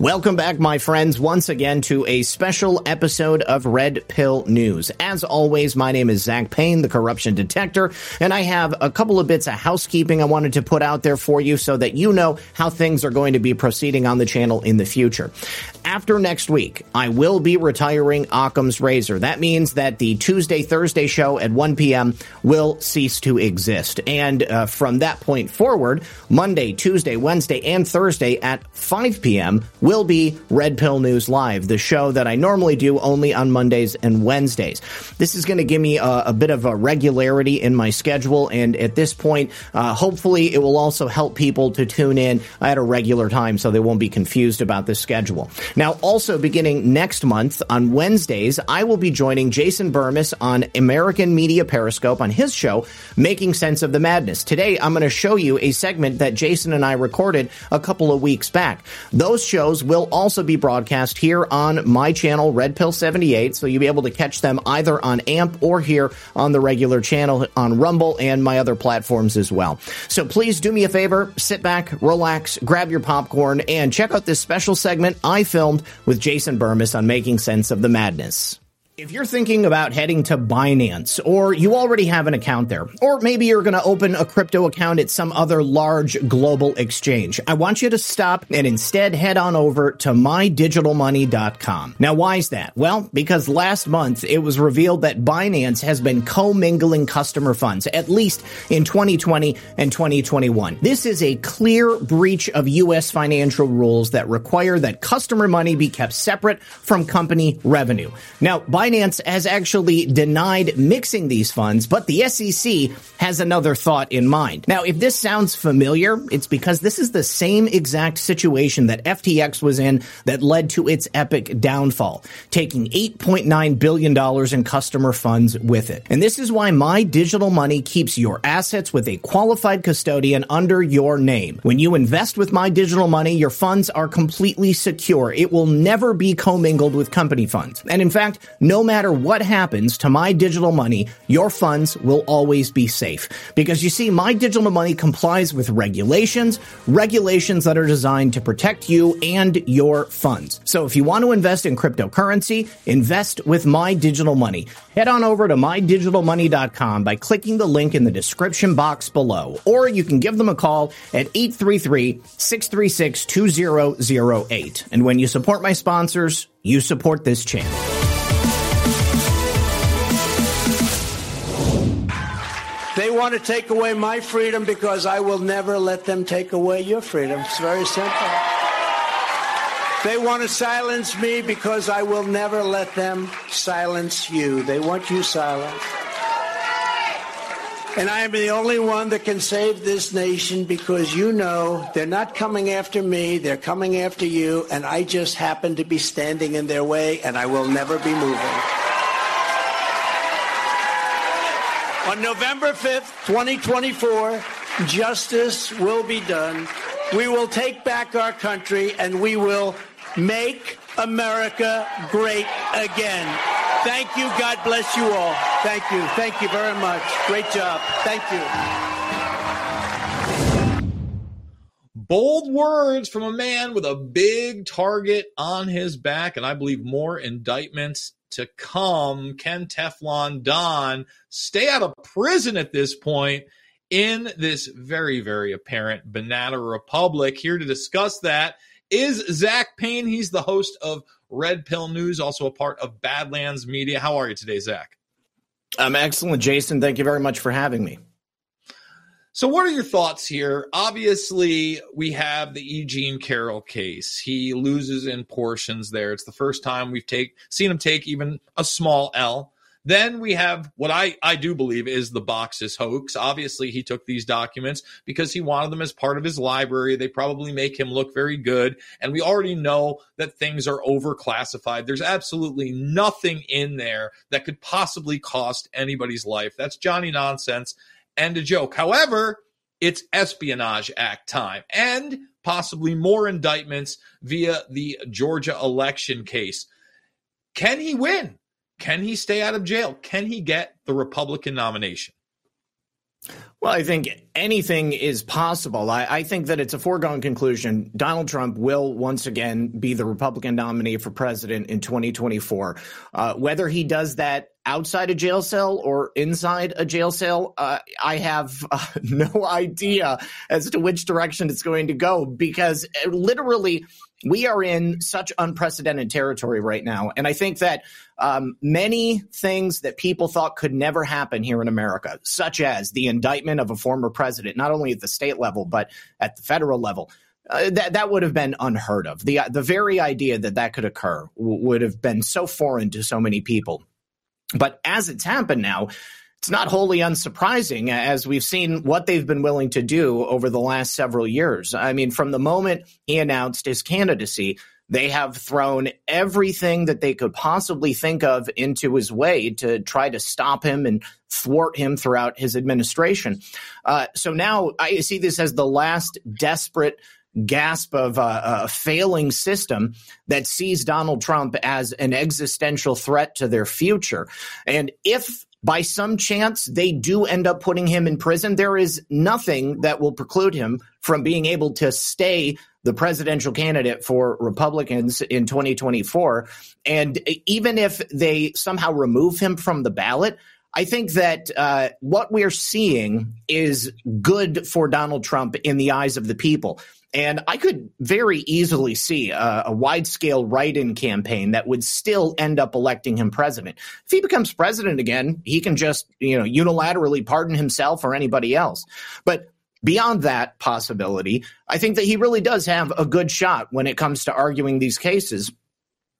Welcome back, my friends, once again to a special episode of Red Pill News. As always, my name is Zak Paine, the corruption detector, and I have a couple of bits of housekeeping I wanted to put out there for you so that you know how things are going to be proceeding on the channel in the future. After next week, I will be retiring Occam's Razor. That means that the Tuesday, Thursday show at 1 p.m. will cease to exist. And uh, from that point forward, Monday, Tuesday, Wednesday, and Thursday at 5 p.m., will be Red Pill News Live, the show that I normally do only on Mondays and Wednesdays. This is going to give me a, a, bit of a regularity in my schedule, and at this point, uh, hopefully, it will also help people to tune in at a regular time so they won't be confused about the schedule. Now, also beginning next month on Wednesdays, I will be joining Jason Bermas on American Media Periscope on his show, Making Sense of the Madness. Today, I'm going to show you a segment that Jason and I recorded a couple of weeks back. Those shows will also be broadcast here on my channel, Red Pill 78. So you'll be able to catch them either on AMP or here on the regular channel on Rumble and my other platforms as well. So please do me a favor, sit back, relax, grab your popcorn, and check out this special segment I filmed with Jason Bermas on making sense of the madness. If you're thinking about heading to Binance, or you already have an account there, or maybe you're going to open a crypto account at some other large global exchange, I want you to stop and instead head on over to mydigitalmoney.com. Now, why is that? Well, because last month it was revealed that Binance has been commingling customer funds, at least in 2020 and 2021. This is a clear breach of U.S. financial rules that require that customer money be kept separate from company revenue. Now, Binance Binance has actually denied mixing these funds, but the SEC has another thought in mind. Now, if this sounds familiar, it's because this is the same exact situation that FTX was in that led to its epic downfall, taking $8.9 billion in customer funds with it. And this is why my digital money keeps your assets with a qualified custodian under your name. When you invest with my digital money, your funds are completely secure. It will never be commingled with company funds. And in fact, no matter what happens to my digital money, your funds will always be safe. Because you see, my digital money complies with regulations, regulations that are designed to protect you and your funds. So if you want to invest in cryptocurrency, invest with my digital money. Head on over to mydigitalmoney.com by clicking the link in the description box below, or you can give them a call at 833 636 2008. And when you support my sponsors, you support this channel. Want to take away my freedom because I will never let them take away your freedom. It's very simple. They want to silence me because I will never let them silence you. They want you silenced. And I am the only one that can save this nation because you know they're not coming after me, they're coming after you, and I just happen to be standing in their way, and I will never be moving. On November 5th, 2024, justice will be done. We will take back our country and we will make America great again. Thank you. God bless you all. Thank you. Thank you very much. Great job. Thank you. Bold words from a man with a big target on his back, and I believe more indictments to come. Ken Teflon Don stay out of prison at this point in this very, very apparent banana republic. Here to discuss that is Zak Paine. He's the host of Red Pill News, also a part of Badlands Media. How are you today, Zak? I'm excellent, Jason. Thank you very much for having me. So, what are your thoughts here? Obviously, we have the E. Jean Carroll case. He loses in portions there. It's the first time we've take, seen him take even a small L. Then we have what I, I do believe is the boxes hoax. Obviously, he took these documents because he wanted them as part of his library. They probably make him look very good. And we already know that things are overclassified. There's absolutely nothing in there that could possibly cost anybody's life. That's Johnny nonsense and a joke. However, it's Espionage Act time and possibly more indictments via the Georgia election case. Can he win? Can he stay out of jail? Can he get the Republican nomination? Well, I think anything is possible. I, I, think that it's a foregone conclusion. Donald Trump will once again be the Republican nominee for president in 2024. Uh, whether he does that outside a jail cell or inside a jail cell, uh, I have uh, no idea as to which direction it's going to go because uh, literally we are in such unprecedented territory right now. And I think that um, many things that people thought could never happen here in America, such as the indictment of a former president, not only at the state level, but at the federal level, uh, that that would have been unheard of. The the very idea that that could occur w- would have been so foreign to so many people. But as it's happened now, it's not wholly unsurprising as we've seen what they've been willing to do over the last several years. I mean, from the moment he announced his candidacy, they have thrown everything that they could possibly think of into his way to try to stop him and thwart him throughout his administration. Uh, so now I see this as the last desperate gasp of a, a, failing system that sees Donald Trump as an existential threat to their future. And if by some chance they do end up putting him in prison, there is nothing that will preclude him from being able to stay the presidential candidate for Republicans in 2024. And even if they somehow remove him from the ballot, I think that uh, what we're seeing is good for Donald Trump in the eyes of the people. And I could very easily see a, a wide scale write in campaign that would still end up electing him president. If he becomes president again, he can just, you know, unilaterally pardon himself or anybody else. But beyond that possibility, I think that he really does have a good shot when it comes to arguing these cases.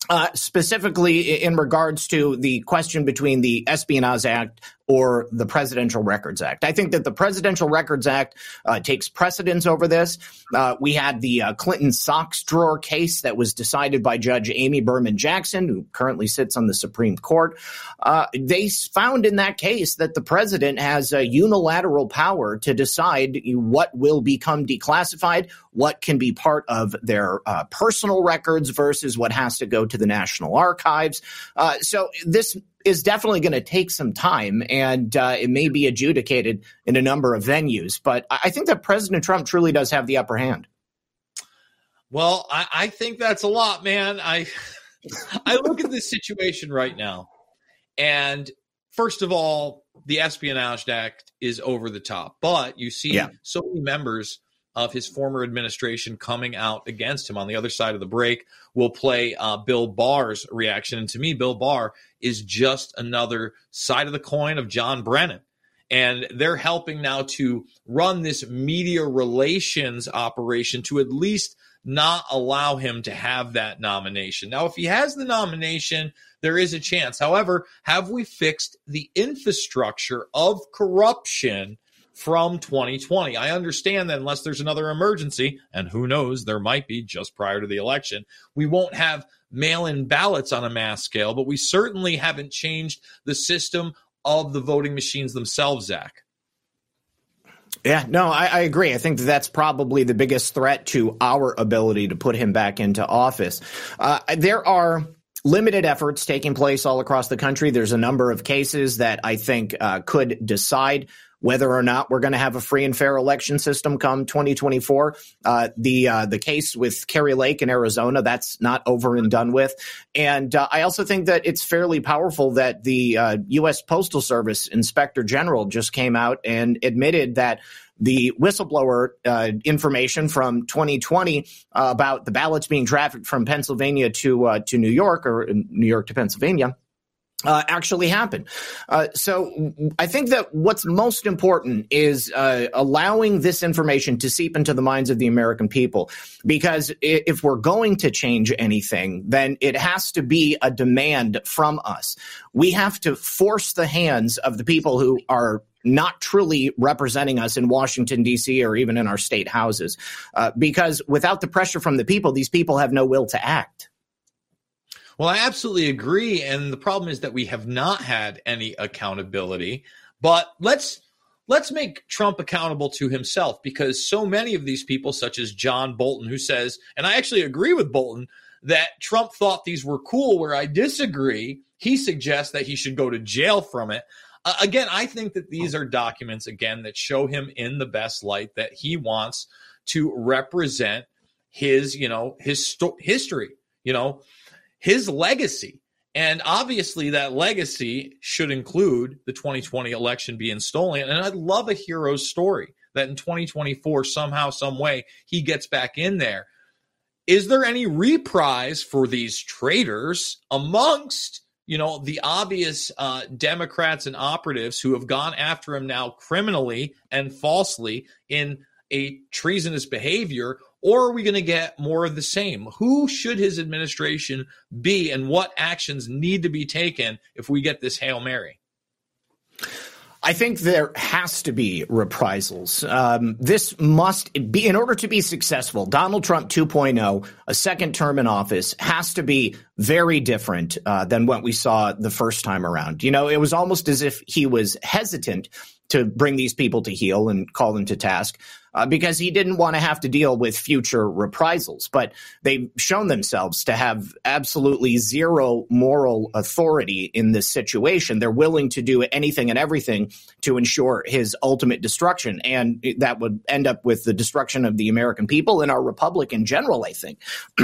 Uh, specifically in regards to the question between the Espionage Act or the Presidential Records Act. I think that the Presidential Records Act uh, takes precedence over this. Uh, we had the uh, Clinton socks drawer case that was decided by Judge Amy Berman Jackson, who currently sits on the Supreme Court. Uh, they found in that case that the president has a unilateral power to decide what will become declassified, what can be part of their uh, personal records versus what has to go to the National Archives. Uh, so this is definitely going to take some time and uh, it may be adjudicated in a number of venues. But I think that President Trump truly does have the upper hand. Well, I, I think that's a lot, man. I I look at this situation right now, and first of all, the Espionage Act is over the top, but you see yeah. so many members of his former administration coming out against him. On the other side of the break, we'll play uh, Bill Barr's reaction. And to me, Bill Barr is just another side of the coin of John Brennan. And they're helping now to run this media relations operation to at least not allow him to have that nomination. Now, if he has the nomination, there is a chance. However, have we fixed the infrastructure of corruption from 2020. I understand that unless there's another emergency, and who knows, there might be just prior to the election, we won't have mail in ballots on a mass scale, but we certainly haven't changed the system of the voting machines themselves, Zak. Yeah, no, I, I, agree. I think that that's probably the biggest threat to our ability to put him back into office. Uh, there are limited efforts taking place all across the country. There's a number of cases that I think uh, could decide whether or not we're going to have a free and fair election system come 2024. Uh, the uh, the case with Kari Lake in Arizona that's not over and done with, and uh, I also think that it's fairly powerful that the U.S. Uh, Postal Service Inspector General just came out and admitted that the whistleblower uh, information from 2020 uh, about the ballots being trafficked from Pennsylvania to uh, to New York or New York to Pennsylvania uh, actually happen. Uh, so I think that what's most important is uh, allowing this information to seep into the minds of the American people. Because if we're going to change anything, then it has to be a demand from us. We have to force the hands of the people who are not truly representing us in Washington, D.C., or even in our state houses. Uh, because without the pressure from the people, these people have no will to act. Well, I absolutely agree. And the problem is that we have not had any accountability. But let's let's make Trump accountable to himself because so many of these people, such as John Bolton, who says, and I actually agree with Bolton, that Trump thought these were cool, where I disagree. He suggests that he should go to jail from it. Uh, again, I think that these are documents, again, that show him in the best light that he wants to represent his, you know, his sto- history, you know, his legacy. And obviously, that legacy should include the 2020 election being stolen. And I'd love a hero's story that in 2024, somehow, some way, he gets back in there. Is there any reprise for these traitors amongst, you know, the obvious uh, Democrats and operatives who have gone after him now criminally and falsely in a treasonous behavior? Or are we going to get more of the same? Who should his administration be and what actions need to be taken if we get this Hail Mary? I think there has to be reprisals. Um, this must be, in order to be successful, Donald Trump 2.0, a second term in office, has to be very different uh, than what we saw the first time around. You know, it was almost as if he was hesitant to bring these people to heel and call them to task uh, because he didn't want to have to deal with future reprisals. But they've shown themselves to have absolutely zero moral authority in this situation. They're willing to do anything and everything to ensure his ultimate destruction. And that would end up with the destruction of the American people and our republic in general, I think.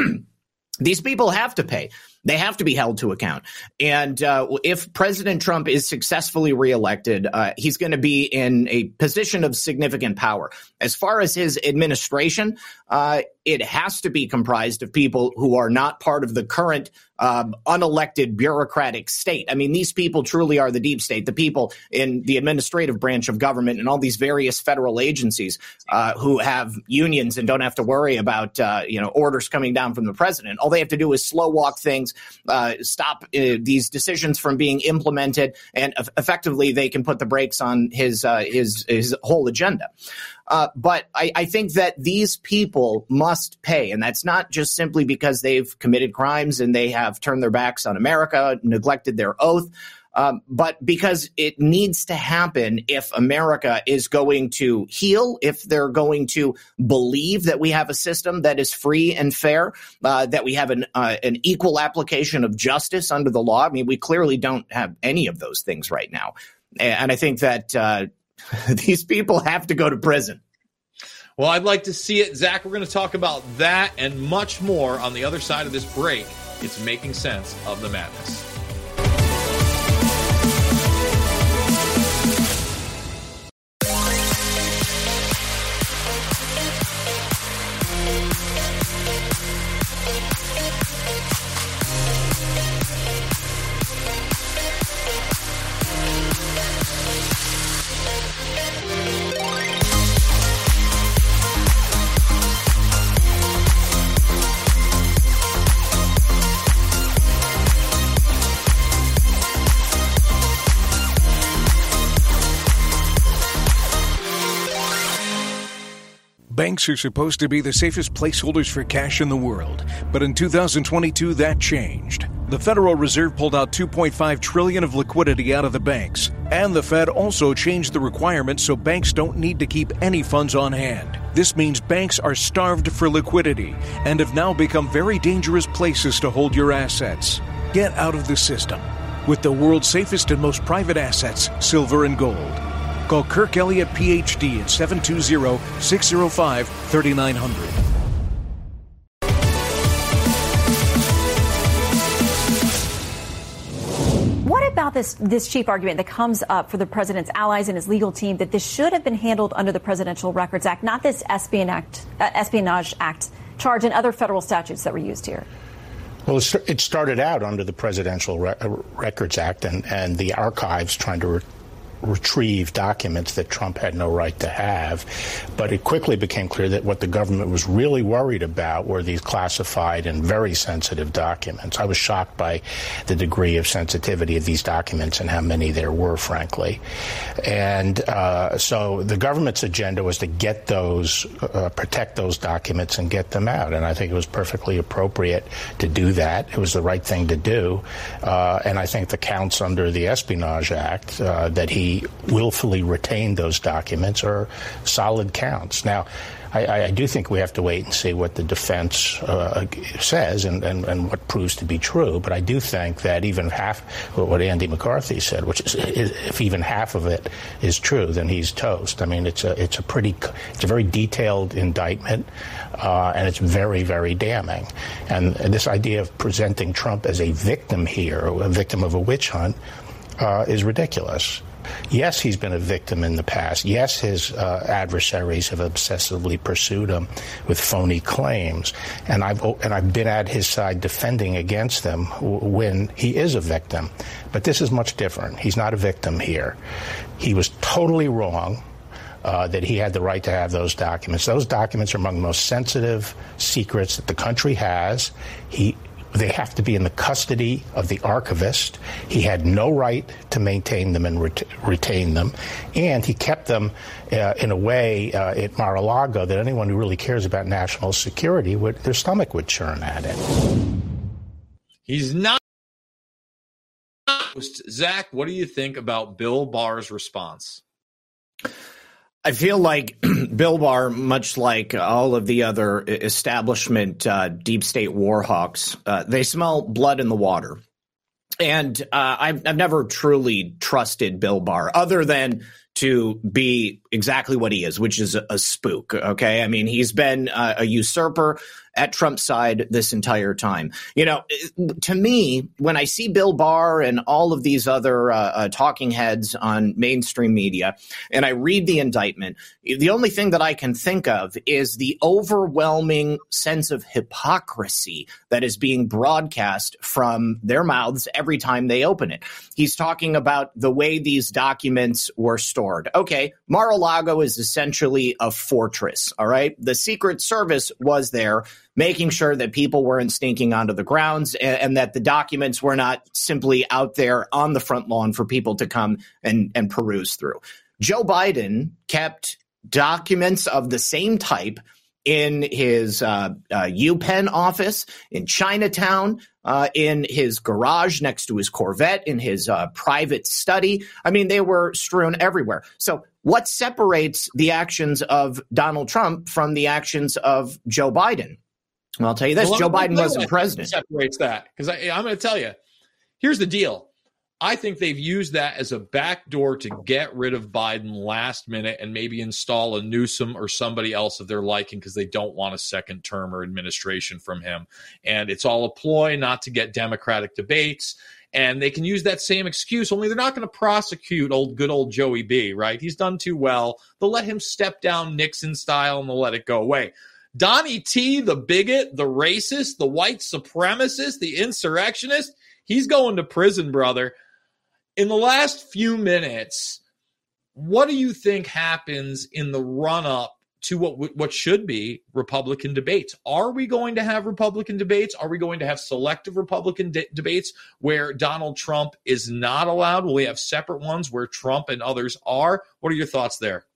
These people have to pay. They have to be held to account. And uh, if President Trump is successfully reelected, uh, he's going to be in a position of significant power. As far as his administration, uh, it has to be comprised of people who are not part of the current um, unelected bureaucratic state. I mean, these people truly are the deep state, the people in the administrative branch of government and all these various federal agencies uh, who have unions and don't have to worry about uh, you know orders coming down from the president. All they have to do is slow walk things uh, stop uh, these decisions from being implemented, and effectively they can put the brakes on his uh, his his whole agenda. Uh, but I, I, think that these people must pay, and that's not just simply because they've committed crimes and they have turned their backs on America, neglected their oath. Um, but because it needs to happen if America is going to heal, if they're going to believe that we have a system that is free and fair, uh, that we have an uh, an equal application of justice under the law. I mean, we clearly don't have any of those things right now, and I think that uh, these people have to go to prison. Well, I'd like to see it. Zak, we're going to talk about that and much more on the other side of this break. It's making sense of the madness. Banks are supposed to be the safest placeholders for cash in the world, but in 2022 that changed. The Federal Reserve pulled out 2.5 trillion of liquidity out of the banks, and the Fed also changed the requirements so banks don't need to keep any funds on hand. This means banks are starved for liquidity and have now become very dangerous places to hold your assets. Get out of the system with the world's safest and most private assets, silver and gold. Call Kirk Elliott PhD at 720 605 3900. What about this this chief argument that comes up for the president's allies and his legal team that this should have been handled under the Presidential Records Act, not this Espionage Act, uh, Espionage Act charge and other federal statutes that were used here? Well, it started out under the Presidential Re- Records Act and, and the archives trying to re- retrieve documents that Trump had no right to have. But it quickly became clear that what the government was really worried about were these classified and very sensitive documents. I was shocked by the degree of sensitivity of these documents and how many there were, frankly. And uh, so the government's agenda was to get those, uh, protect those documents and get them out. And I think it was perfectly appropriate to do that. It was the right thing to do. Uh, and I think the counts under the Espionage Act uh, that he willfully retained those documents are solid counts. Now, I, I, do think we have to wait and see what the defense uh, says and, and, and, what proves to be true. But I do think that even half what Andy McCarthy said, which is if even half of it is true, then he's toast. I mean, it's a it's a pretty it's a very detailed indictment, uh, and it's very very damning. And this idea of presenting Trump as a victim here, a victim of a witch hunt, uh, is ridiculous. Yes, he's been a victim in the past. Yes, his uh, adversaries have obsessively pursued him with phony claims, and I've and I've been at his side defending against them when he is a victim. But this is much different. He's not a victim here. He was totally wrong. Uh, that he had the right to have those documents. Those documents are among the most sensitive secrets that the country has. He they have to be in the custody of the archivist. He had no right to maintain them and ret- retain them. And he kept them uh, in a way uh, at Mar a Lago that anyone who really cares about national security would, their stomach would churn at it. He's not. Zak, what do you think about Bill Barr's response? I feel like Bill Barr, much like all of the other establishment uh, deep state war hawks, uh, they smell blood in the water. And uh, I've, I've never truly trusted Bill Barr, other than to be exactly what he is, which is a, a spook. Okay. I mean, he's been uh, a usurper at Trump's side this entire time. You know, to me, when I see Bill Barr and all of these other uh, uh, talking heads on mainstream media, and I read the indictment, the only thing that I can think of is the overwhelming sense of hypocrisy that is being broadcast from their mouths every time they open it. He's talking about the way these documents were stored. Okay, Mar-a-Lago is essentially a fortress, all right? The Secret Service was there making sure that people weren't sneaking onto the grounds and, and, that the documents were not simply out there on the front lawn for people to come and, and peruse through. Joe Biden kept documents of the same type in his uh, uh, UPenn office in Chinatown, uh, in his garage next to his Corvette, in his uh, private study. I mean, they were strewn everywhere. So, what separates the actions of Donald Trump from the actions of Joe Biden? Well, I'll tell you this: well, Joe Biden wasn't president. Separates that because I'm going to tell you. Here's the deal: I think they've used that as a backdoor to get rid of Biden last minute and maybe install a Newsom or somebody else of their liking because they don't want a second term or administration from him. And it's all a ploy not to get Democratic debates. And they can use that same excuse, only they're not going to prosecute old good old Joey B, right? He's done too well. They'll let him step down Nixon style and they'll let it go away. Donnie T, the bigot, the racist, the white supremacist, the insurrectionist, he's going to prison, brother. In the last few minutes, what do you think happens in the run up to what what should be Republican debates? Are we going to have Republican debates? Are we going to have selective Republican de- debates where Donald Trump is not allowed? Will we have separate ones where Trump and others are? What are your thoughts there?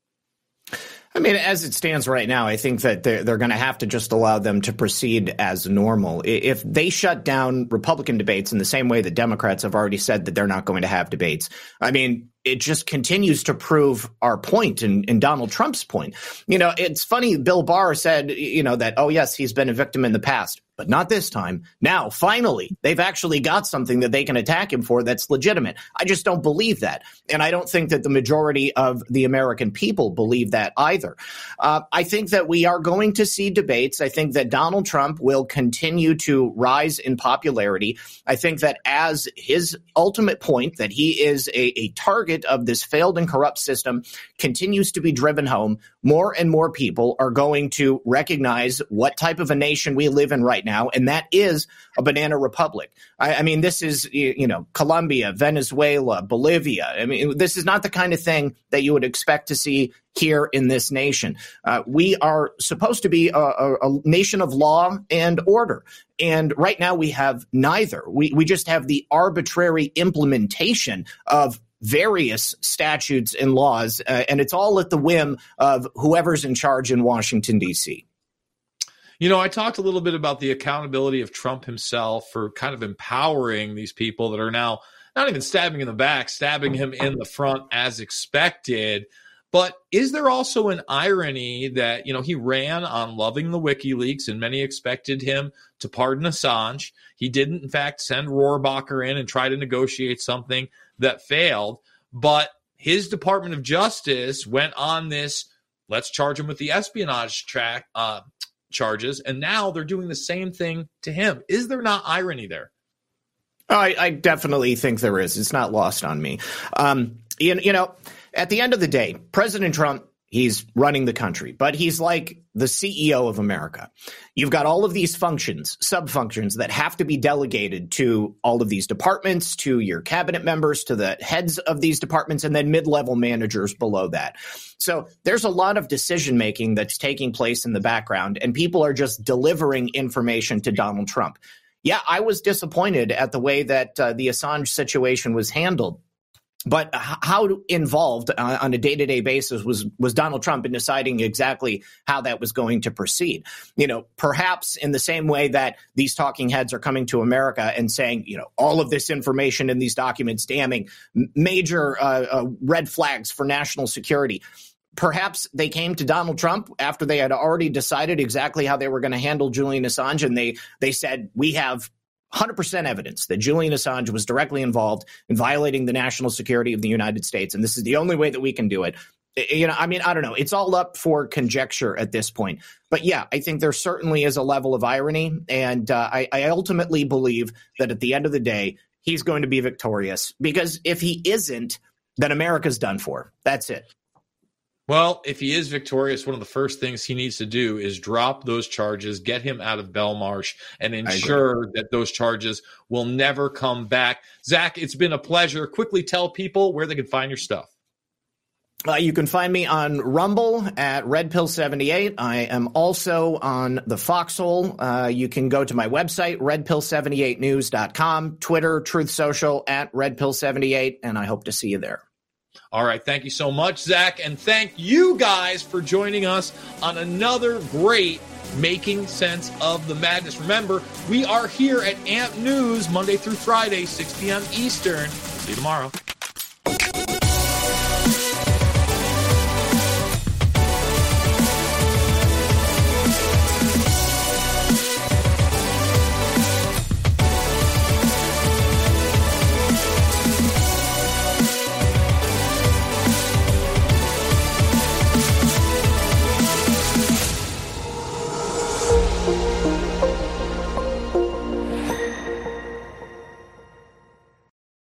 I mean, as it stands right now, I think that they're, they're going to have to just allow them to proceed as normal. If they shut down Republican debates in the same way that Democrats have already said that they're not going to have debates, I mean, it just continues to prove our point and, and, Donald Trump's point. You know, it's funny. Bill Barr said, you know, that, oh, yes, he's been a victim in the past but not this time. Now, finally, they've actually got something that they can attack him for that's legitimate. I just don't believe that. And I don't think that the majority of the American people believe that either. Uh, I think that we are going to see debates. I think that Donald Trump will continue to rise in popularity. I think that as his ultimate point that he is a, a target of this failed and corrupt system continues to be driven home, more and more people are going to recognize what type of a nation we live in right now now, and that is a banana republic. I, I mean, this is you know Colombia, Venezuela, Bolivia. I mean, this is not the kind of thing that you would expect to see here in this nation. Uh, we are supposed to be a, a, a, nation of law and order. And right now we have neither. We, we just have the arbitrary implementation of various statutes and laws, uh, and it's all at the whim of whoever's in charge in Washington, D.C. You know, I talked a little bit about the accountability of Trump himself for kind of empowering these people that are now not even stabbing in the back, stabbing him in the front as expected. But is there also an irony that, you know, he ran on loving the WikiLeaks and many expected him to pardon Assange? He didn't, in fact, send Rohrabacher in and try to negotiate something that failed. But his Department of Justice went on this let's charge him with the espionage track uh, charges, and now they're doing the same thing to him. Is there not irony there? I, I definitely think there is. It's not lost on me. Um, you, you know, at the end of the day, President Trump, he's running the country, but he's like the CEO of America. You've got all of these functions, sub functions that have to be delegated to all of these departments, to your cabinet members, to the heads of these departments, and then mid level managers below that. So there's a lot of decision making that's taking place in the background, and people are just delivering information to Donald Trump. Yeah, I was disappointed at the way that uh, the Assange situation was handled but how involved uh, on a day-to-day basis was was Donald Trump in deciding exactly how that was going to proceed? You know, perhaps in the same way that these talking heads are coming to America and saying, you know, all of this information in these documents damning major uh, uh, red flags for national security. Perhaps they came to Donald Trump after they had already decided exactly how they were going to handle Julian Assange, and they they said, "We have 100% evidence that Julian Assange was directly involved in violating the national security of the United States. And this is the only way that we can do it. You know, I mean, I don't know. It's all up for conjecture at this point. But yeah, I think there certainly is a level of irony. And uh, I, I ultimately believe that at the end of the day, he's going to be victorious because if he isn't, then America's done for. That's it. Well, if he is victorious, one of the first things he needs to do is drop those charges, get him out of Belmarsh, and ensure that those charges will never come back. Zak, it's been a pleasure. Quickly tell people where they can find your stuff. Uh, you can find me on Rumble at Red Pill 78. I am also on the Foxhole. Uh, you can go to my website, redpill78news.com, Twitter, Truth Social at Red Pill 78, and I hope to see you there. All right. Thank you so much, Zak. And thank you guys for joining us on another great Making Sense of the Madness. Remember, we are here at AMP News Monday through Friday, 6 p.m. Eastern. See you tomorrow.